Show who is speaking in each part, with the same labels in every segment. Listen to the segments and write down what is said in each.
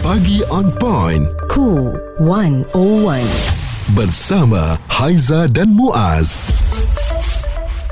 Speaker 1: Pagi on point.
Speaker 2: Cool 101.
Speaker 1: Bersama Haiza dan Muaz.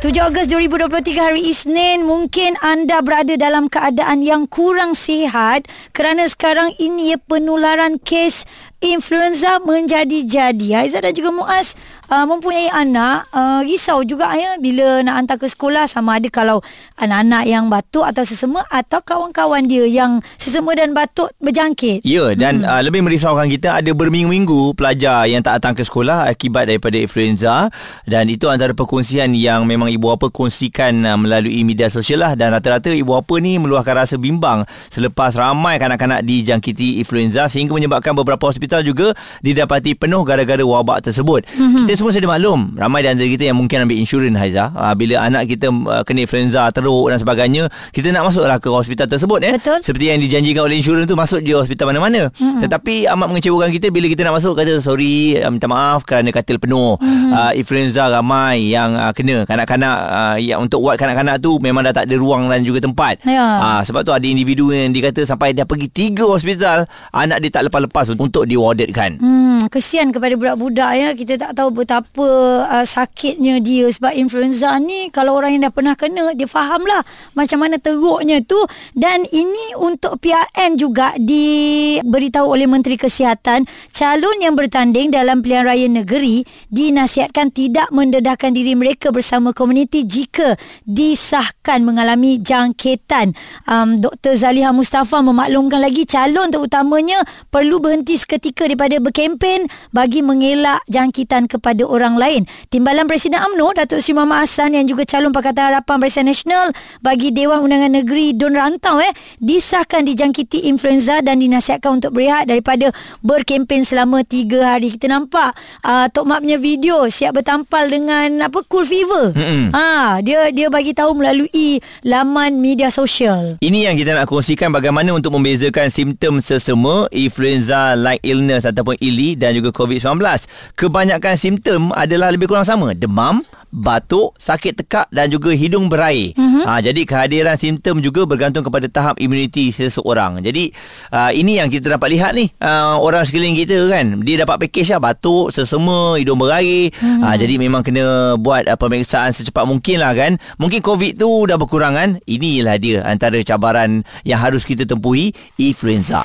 Speaker 3: 7 Ogos 2023 hari Isnin mungkin anda berada dalam keadaan yang kurang sihat kerana sekarang ini penularan kes influenza menjadi-jadi. Aizat dan juga Muaz uh, mempunyai anak uh, risau juga ya bila nak hantar ke sekolah sama ada kalau anak-anak yang batuk atau sesama atau kawan-kawan dia yang sesama dan batuk berjangkit.
Speaker 4: Ya dan hmm. uh, lebih merisaukan kita ada berminggu-minggu pelajar yang tak datang ke sekolah akibat daripada influenza dan itu antara perkongsian yang memang ibu bapa kongsikan uh, melalui media sosial lah dan rata-rata ibu bapa ni meluahkan rasa bimbang selepas ramai kanak-kanak dijangkiti influenza sehingga menyebabkan beberapa hospital juga didapati penuh gara-gara wabak tersebut. Mm-hmm. Kita semua sedia maklum, ramai di antara kita yang mungkin ambil insurans Haiza. Uh, bila anak kita uh, kena influenza, teruk dan sebagainya, kita nak masuklah ke hospital tersebut eh.
Speaker 3: Betul.
Speaker 4: Seperti yang dijanjikan oleh insurans tu masuk je hospital mana-mana. Mm-hmm. Tetapi amat mengecewakan kita bila kita nak masuk kata sorry, uh, minta maaf kerana katil penuh. Mm-hmm. Uh, influenza ramai yang uh, kena. Kanak-kanak uh, yang untuk ward kanak-kanak tu memang dah tak ada ruang dan juga tempat.
Speaker 3: Ya.
Speaker 4: Uh, sebab tu ada individu yang dikata sampai dia pergi tiga hospital, anak dia tak lepas-lepas untuk di rewardedkan.
Speaker 3: Hmm, kesian kepada budak-budak ya. Kita tak tahu betapa uh, sakitnya dia sebab influenza ni kalau orang yang dah pernah kena dia fahamlah macam mana teruknya tu dan ini untuk PRN juga diberitahu oleh Menteri Kesihatan calon yang bertanding dalam pilihan raya negeri dinasihatkan tidak mendedahkan diri mereka bersama komuniti jika disahkan mengalami jangkitan. Um, Dr. Zaliha Mustafa memaklumkan lagi calon terutamanya perlu berhenti seketika daripada berkempen bagi mengelak jangkitan kepada orang lain. Timbalan Presiden AMNO Datuk Seri Muhammad Hassan yang juga calon Pakatan Harapan Barisan Nasional bagi Dewan Undangan Negeri Don Rantau eh disahkan dijangkiti influenza dan dinasihatkan untuk berehat daripada berkempen selama 3 hari. Kita nampak uh, Tok Mak punya video siap bertampal dengan apa cool fever. Ha dia dia bagi tahu melalui laman media sosial.
Speaker 4: Ini yang kita nak kongsikan bagaimana untuk membezakan simptom sesama influenza like illness ataupun ILI dan juga COVID-19. Kebanyakan simptom adalah lebih kurang sama. Demam, batuk, sakit tekak dan juga hidung berair. Mm-hmm. Ha, jadi kehadiran simptom juga bergantung kepada tahap imuniti seseorang. Jadi uh, ini yang kita dapat lihat ni. Uh, orang sekeliling kita kan, dia dapat package lah batuk, sesama, hidung berair. Mm-hmm. Ha, jadi memang kena buat uh, pemeriksaan secepat mungkin lah kan. Mungkin COVID tu dah berkurangan. Inilah dia antara cabaran yang harus kita tempuhi, influenza.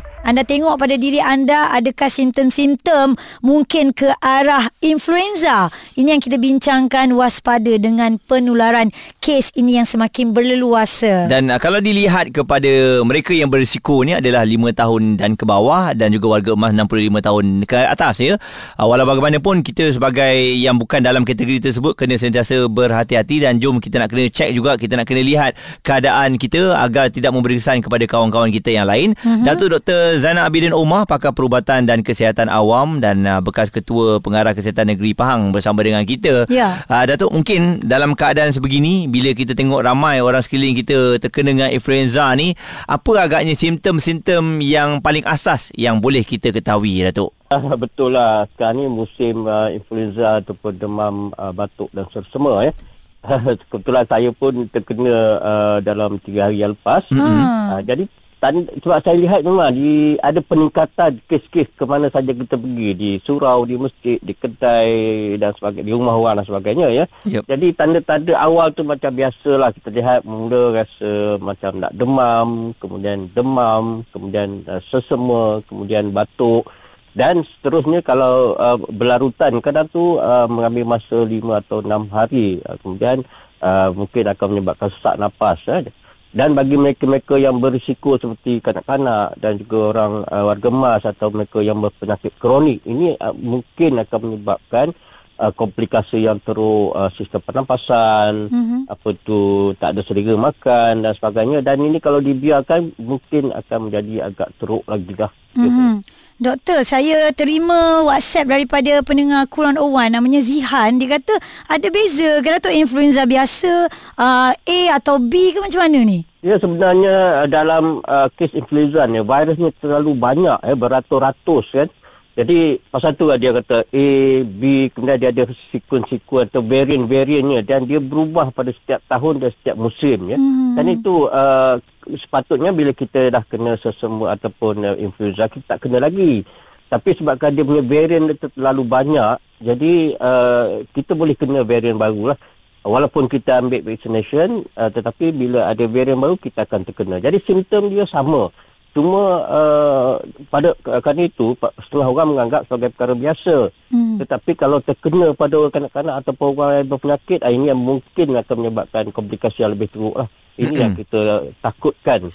Speaker 3: Anda tengok pada diri anda adakah simptom-simptom mungkin ke arah influenza. Ini yang kita bincangkan waspada dengan penularan kes ini yang semakin berleluasa.
Speaker 4: Dan uh, kalau dilihat kepada mereka yang berisiko ni adalah 5 tahun dan ke bawah dan juga warga emas 65 tahun ke atas ya. Uh, walau bagaimanapun kita sebagai yang bukan dalam kategori tersebut kena sentiasa berhati-hati dan jom kita nak kena cek juga kita nak kena lihat keadaan kita agar tidak memberi kesan kepada kawan-kawan kita yang lain. Mm-hmm. Datuk Dr. Zainal Abidin Omar pakar perubatan dan kesihatan awam dan uh, bekas ketua pengarah kesihatan negeri Pahang bersama dengan kita.
Speaker 3: Ya.
Speaker 4: Uh, Datuk mungkin dalam keadaan sebegini bila kita tengok ramai orang sekeliling kita terkena dengan influenza ni apa agaknya simptom-simptom yang paling asas yang boleh kita ketahui Datuk?
Speaker 5: Ah, betul lah sekarang ni musim uh, influenza ataupun demam uh, batuk dan sersema ya. Kebetulan saya pun terkena uh, dalam 3 hari yang lepas.
Speaker 3: Hmm.
Speaker 5: Uh, jadi tanda, sebab saya lihat memang di ada peningkatan kes-kes ke mana saja kita pergi di surau, di masjid, di kedai dan sebagainya, di rumah orang dan sebagainya ya.
Speaker 4: Yep.
Speaker 5: Jadi tanda-tanda awal tu macam biasalah kita lihat mula rasa macam nak demam, kemudian demam, kemudian uh, sesema, kemudian batuk dan seterusnya kalau uh, berlarutan kadang tu uh, mengambil masa 5 atau 6 hari uh, kemudian uh, mungkin akan menyebabkan sesak nafas eh. Dan bagi mereka-mereka yang berisiko seperti kanak-kanak dan juga orang uh, warga emas atau mereka yang berpenyakit kronik ini uh, mungkin akan menyebabkan uh, komplikasi yang teruk uh, sistem pernafasan
Speaker 3: Mhm.
Speaker 5: apa tu tak ada selera makan dan sebagainya dan ini kalau dibiarkan mungkin akan menjadi agak teruk lagi dah
Speaker 3: Hmm. Doktor, saya terima WhatsApp daripada pendengar Quran Owan namanya Zihan. Dia kata ada beza ke Datuk influenza biasa uh, A atau B ke macam mana ni?
Speaker 5: Ya sebenarnya uh, dalam uh, kes influenza ni virusnya terlalu banyak eh beratus-ratus kan. Jadi pasal tu lah dia kata A, B, kemudian dia ada sekuen-sekuen atau varian-variannya dan dia berubah pada setiap tahun dan setiap musim ya. Hmm. Dan itu uh, sepatutnya bila kita dah kena sesama ataupun uh, influenza kita tak kena lagi. Tapi sebabkan dia punya varian itu terlalu banyak, jadi uh, kita boleh kena varian baru lah. Walaupun kita ambil vaccination, uh, tetapi bila ada varian baru kita akan terkena. Jadi simptom dia sama. Cuma uh, pada kerana itu setengah orang menganggap sebagai perkara biasa. Hmm. Tetapi kalau terkena pada kanak-kanak ataupun orang yang berpenyakit, ah, ini yang mungkin akan menyebabkan komplikasi yang lebih teruk lah. Ini hmm. yang kita takutkan.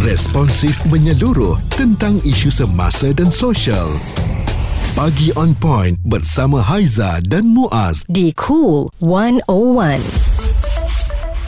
Speaker 1: Responsif menyeluruh tentang isu semasa dan sosial. Pagi on point bersama Haiza dan Muaz
Speaker 2: di Cool 101.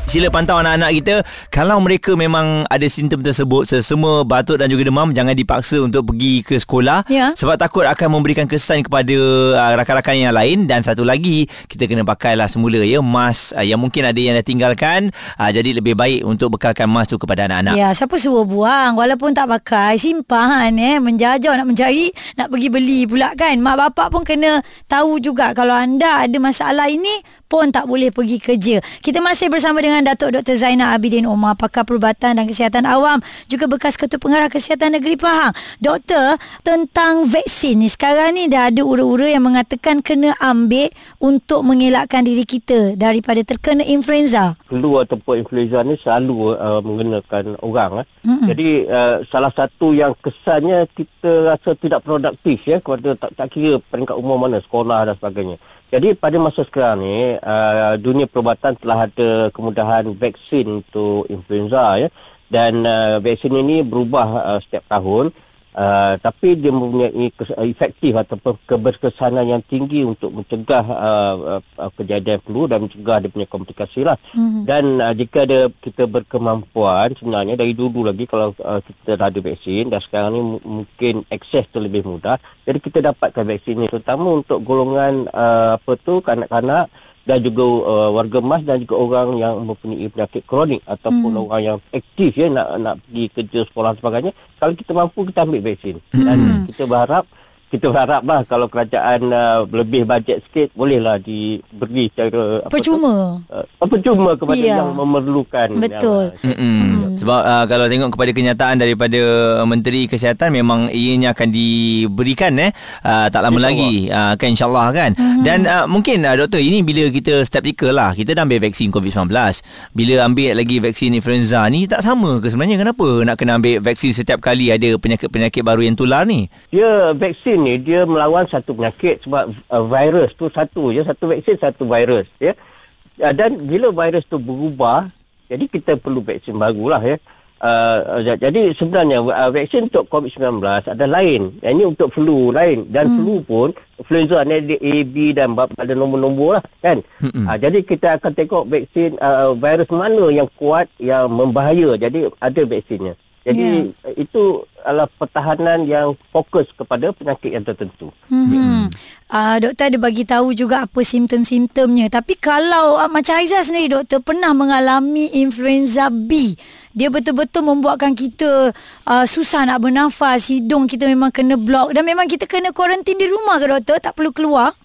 Speaker 4: Sila pantau anak-anak kita Kalau mereka memang ada simptom tersebut Sesama batuk dan juga demam Jangan dipaksa untuk pergi ke sekolah.
Speaker 3: Ya.
Speaker 4: Sebab takut akan memberikan kesan kepada uh, rakan-rakan yang lain. Dan satu lagi Kita kena pakailah semula ya Mask uh, yang mungkin ada yang dah tinggalkan. Uh, Jadi lebih baik untuk bekalkan mask tu kepada anak-anak.
Speaker 3: Ya, siapa suruh buang? Walaupun tak pakai simpan eh. Menjajah nak mencari nak pergi beli pula kan. Mak bapak pun kena tahu juga. Kalau anda ada masalah ini pun tak boleh pergi kerja. Kita masih bersama dengan Datuk Dr Zainal Abidin Omar pakar perubatan dan kesihatan awam juga bekas ketua pengarah kesihatan negeri Pahang. Doktor, tentang vaksin ni sekarang ni dah ada ura-ura yang mengatakan kena ambil untuk mengelakkan diri kita daripada terkena influenza.
Speaker 5: flu ataupun influenza ni selalu uh, mengenakan orang. Eh. Mm-hmm. Jadi uh, salah satu yang kesannya kita rasa tidak produktif ya kepada tak, tak kira peringkat umur mana, sekolah dan sebagainya. Jadi pada masa sekarang ni uh, dunia perubatan telah ada kemudahan vaksin untuk influenza ya dan uh, vaksin ini berubah uh, setiap tahun. Uh, tapi dia mempunyai kes- efektif ataupun keberkesanan yang tinggi untuk mencegah uh, uh, kejadian flu dan mencegah dia punya komplikasi lah. Mm-hmm. Dan uh, jika ada kita berkemampuan sebenarnya dari dulu lagi kalau uh, kita dah ada vaksin dan sekarang ni m- mungkin akses tu lebih mudah. Jadi kita dapatkan vaksin ni terutama untuk golongan uh, apa tu kanak-kanak dan juga uh, warga emas dan juga orang yang mempunyai penyakit kronik ataupun hmm. orang yang aktif ya nak nak pergi kerja sekolah sebagainya kalau kita mampu kita ambil vaksin hmm. dan kita berharap kita berharaplah kalau kerajaan uh, lebih bajet sikit bolehlah diberi secara apa
Speaker 3: Percuma.
Speaker 5: tu, uh, percuma kepada
Speaker 3: Ya.
Speaker 5: yang memerlukan
Speaker 3: Betul.
Speaker 5: yang,
Speaker 4: Mm-mm. Sebab uh, kalau tengok kepada kenyataan daripada Menteri Kesihatan memang ianya akan diberikan eh uh, tak lama lagi uh, kan insyaallah kan. Mm-hmm. Dan uh, mungkin uh, doktor ini bila kita skeptikal lah kita dah ambil vaksin COVID-19. Bila ambil lagi vaksin influenza ni tak sama ke sebenarnya kenapa nak kena ambil vaksin setiap kali ada penyakit-penyakit baru yang tular ni?
Speaker 5: Dia vaksin ni dia melawan satu penyakit sebab uh, virus tu satu je satu vaksin satu virus ya. Uh, dan bila virus tu berubah jadi kita perlu vaksin barulah ya. Uh, uh, jadi sebenarnya uh, vaksin untuk COVID-19 ada lain. Yang ini untuk flu lain dan hmm. flu pun influenza ni ada A, B dan ada nombor-nombor lah kan. Hmm. Uh, jadi kita akan tengok vaksin uh, virus mana yang kuat yang membahaya. Jadi ada vaksinnya. Jadi yeah. itu adalah pertahanan yang fokus kepada penyakit yang tertentu.
Speaker 3: Hmm. Uh, doktor ada bagi tahu juga apa simptom-simptomnya. Tapi kalau uh, macam Aizah sendiri doktor pernah mengalami influenza B. Dia betul-betul membuatkan kita uh, susah nak bernafas, hidung kita memang kena blok dan memang kita kena kuarantin di rumah ke doktor? Tak perlu keluar?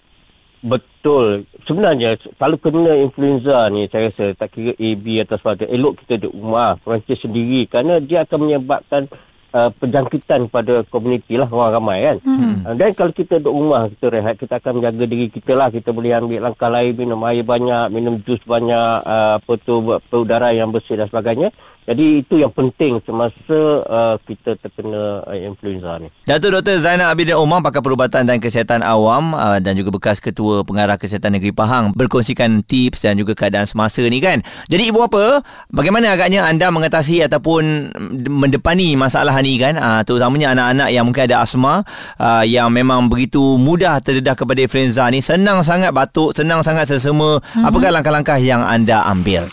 Speaker 5: Betul. Sebenarnya kalau kena influenza ni saya rasa tak kira A, B atau sebagainya elok kita duduk rumah kuarantin sendiri kerana dia akan menyebabkan uh, penjangkitan pada komuniti lah orang ramai kan. Hmm. Uh, dan kalau kita duduk rumah kita rehat kita akan menjaga diri kita lah kita boleh ambil langkah lain minum air banyak minum jus banyak uh, apa tu udara yang bersih dan sebagainya. Jadi itu yang penting semasa uh, kita terkena uh, influenza ni.
Speaker 4: Datuk Dr. Zainal Abidin Omar pakar perubatan dan kesihatan awam uh, dan juga bekas ketua pengarah kesihatan negeri Pahang berkongsikan tips dan juga keadaan semasa ni kan. Jadi ibu apa, bagaimana agaknya anda mengatasi ataupun mendepani masalah ni kan? Uh, terutamanya anak-anak yang mungkin ada asma uh, yang memang begitu mudah terdedah kepada influenza ni, senang sangat batuk, senang sangat sesama. Mm-hmm. Apakah langkah-langkah yang anda ambil?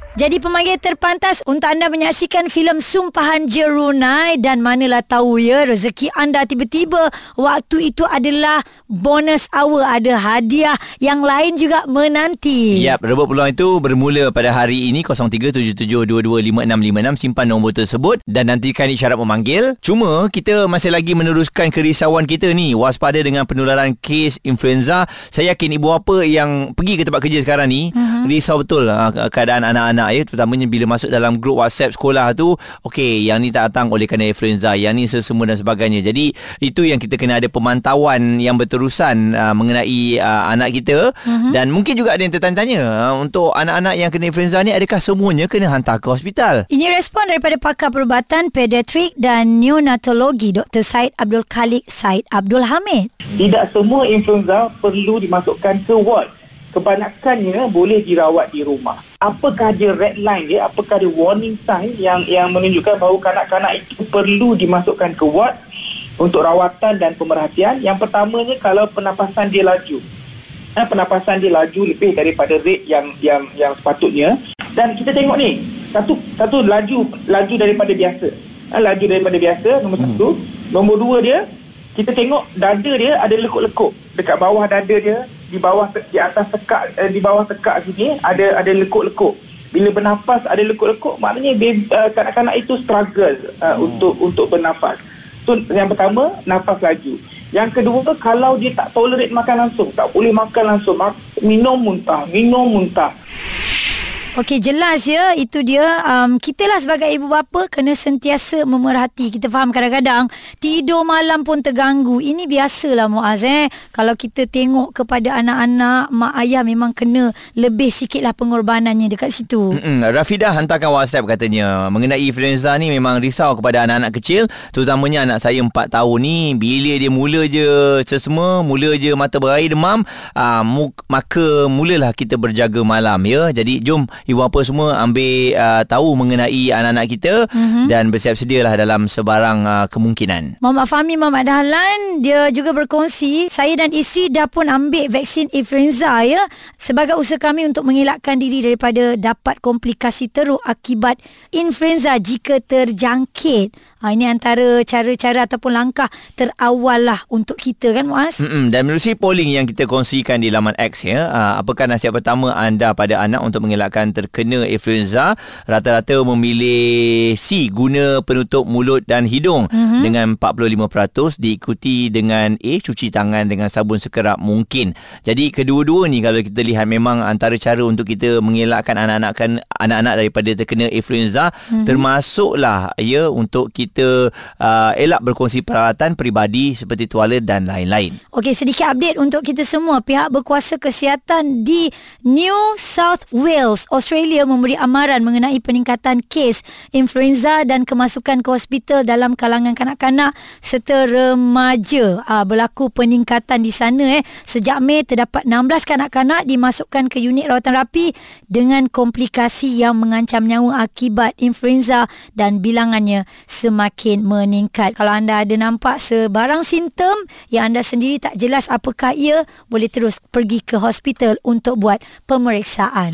Speaker 3: Jadi pemanggil terpantas untuk anda menyaksikan filem Sumpahan Jerunai dan manalah tahu ya rezeki anda tiba-tiba waktu itu adalah bonus hour ada hadiah yang lain juga menanti.
Speaker 4: Yap, rebut peluang itu bermula pada hari ini 0377225656 simpan nombor tersebut dan nantikan isyarat memanggil. Cuma kita masih lagi meneruskan kerisauan kita ni waspada dengan penularan kes influenza. Saya yakin ibu apa yang pergi ke tempat kerja sekarang ni uh-huh. risau betul uh, keadaan anak-anak anak ya. Terutamanya bila masuk dalam grup WhatsApp sekolah tu okey yang ni tak datang oleh kerana influenza yang ni sesemua dan sebagainya. Jadi itu yang kita kena ada pemantauan yang berterusan uh, mengenai uh, anak kita. Uh-huh. dan mungkin juga ada yang tertanya-tanya uh, untuk anak-anak yang kena influenza ni adakah semuanya kena hantar ke hospital?
Speaker 3: Ini respon daripada pakar perubatan pediatrik dan neonatologi Dr. Said Abdul Khalik Said Abdul Hamid.
Speaker 6: Tidak semua influenza perlu dimasukkan ke ward kebanyakannya boleh dirawat di rumah. Apakah dia red line dia? Apakah dia warning sign yang yang menunjukkan bahawa kanak-kanak itu perlu dimasukkan ke ward untuk rawatan dan pemerhatian? Yang pertamanya kalau penapasan dia laju. Eh, penapasan dia laju lebih daripada rate yang yang yang sepatutnya dan kita tengok ni satu satu laju laju daripada biasa. Eh, laju daripada biasa nombor hmm. satu. Nombor dua dia kita tengok dada dia ada lekuk-lekuk. Dekat bawah dada dia di bawah di atas tekak eh, di bawah tekak sini ada ada lekuk-lekuk. Bila bernafas ada lekuk-lekuk maknanya baby, uh, kanak-kanak itu struggle uh, hmm. untuk untuk bernafas. So yang pertama nafas laju. Yang kedua kalau dia tak tolerate makan langsung tak boleh makan langsung mak- minum muntah minum muntah
Speaker 3: Okey jelas ya itu dia. Um, kita lah sebagai ibu bapa kena sentiasa memerhati. Kita faham kadang-kadang tidur malam pun terganggu. Ini biasalah Muaz eh. Kalau kita tengok kepada anak-anak mak ayah memang kena lebih sikitlah pengorbanannya dekat situ.
Speaker 4: Mm-mm. Rafidah hantarkan WhatsApp katanya. Mengenai influenza ni memang risau kepada anak-anak kecil. Terutamanya anak saya 4 tahun ni. Bila dia mula je sesama mula je mata berair demam uh, maka mulalah kita berjaga malam ya. Jadi jom ibu bapa semua ambil uh, tahu mengenai anak-anak kita mm-hmm. dan bersiap sedialah dalam sebarang uh, kemungkinan.
Speaker 3: Muhammad Fahmi Muhammad Dahlan dia juga berkongsi saya dan isteri dah pun ambil vaksin influenza ya sebagai usaha kami untuk mengelakkan diri daripada dapat komplikasi teruk akibat influenza jika terjangkit. Ha, ini antara cara-cara ataupun langkah terawal lah untuk kita kan Muaz.
Speaker 4: Mm-mm. Dan menerusi polling yang kita kongsikan di laman X ya, uh, apakah nasihat pertama anda pada anak untuk mengelakkan terkena influenza rata-rata memilih C guna penutup mulut dan hidung mm-hmm. dengan 45% diikuti dengan A cuci tangan dengan sabun sekerap mungkin. Jadi kedua-dua ni kalau kita lihat memang antara cara untuk kita mengelakkan anak-anak kan anak-anak daripada terkena influenza mm-hmm. termasuklah ya untuk kita uh, elak berkongsi peralatan peribadi seperti tuala dan lain-lain.
Speaker 3: Okey sedikit update untuk kita semua pihak berkuasa kesihatan di New South Wales Australia memberi amaran mengenai peningkatan kes influenza dan kemasukan ke hospital dalam kalangan kanak-kanak serta remaja. Aa, ah, berlaku peningkatan di sana eh. Sejak Mei terdapat 16 kanak-kanak dimasukkan ke unit rawatan rapi dengan komplikasi yang mengancam nyawa akibat influenza dan bilangannya semakin meningkat. Kalau anda ada nampak sebarang simptom yang anda sendiri tak jelas apakah ia, boleh terus pergi ke hospital untuk buat pemeriksaan.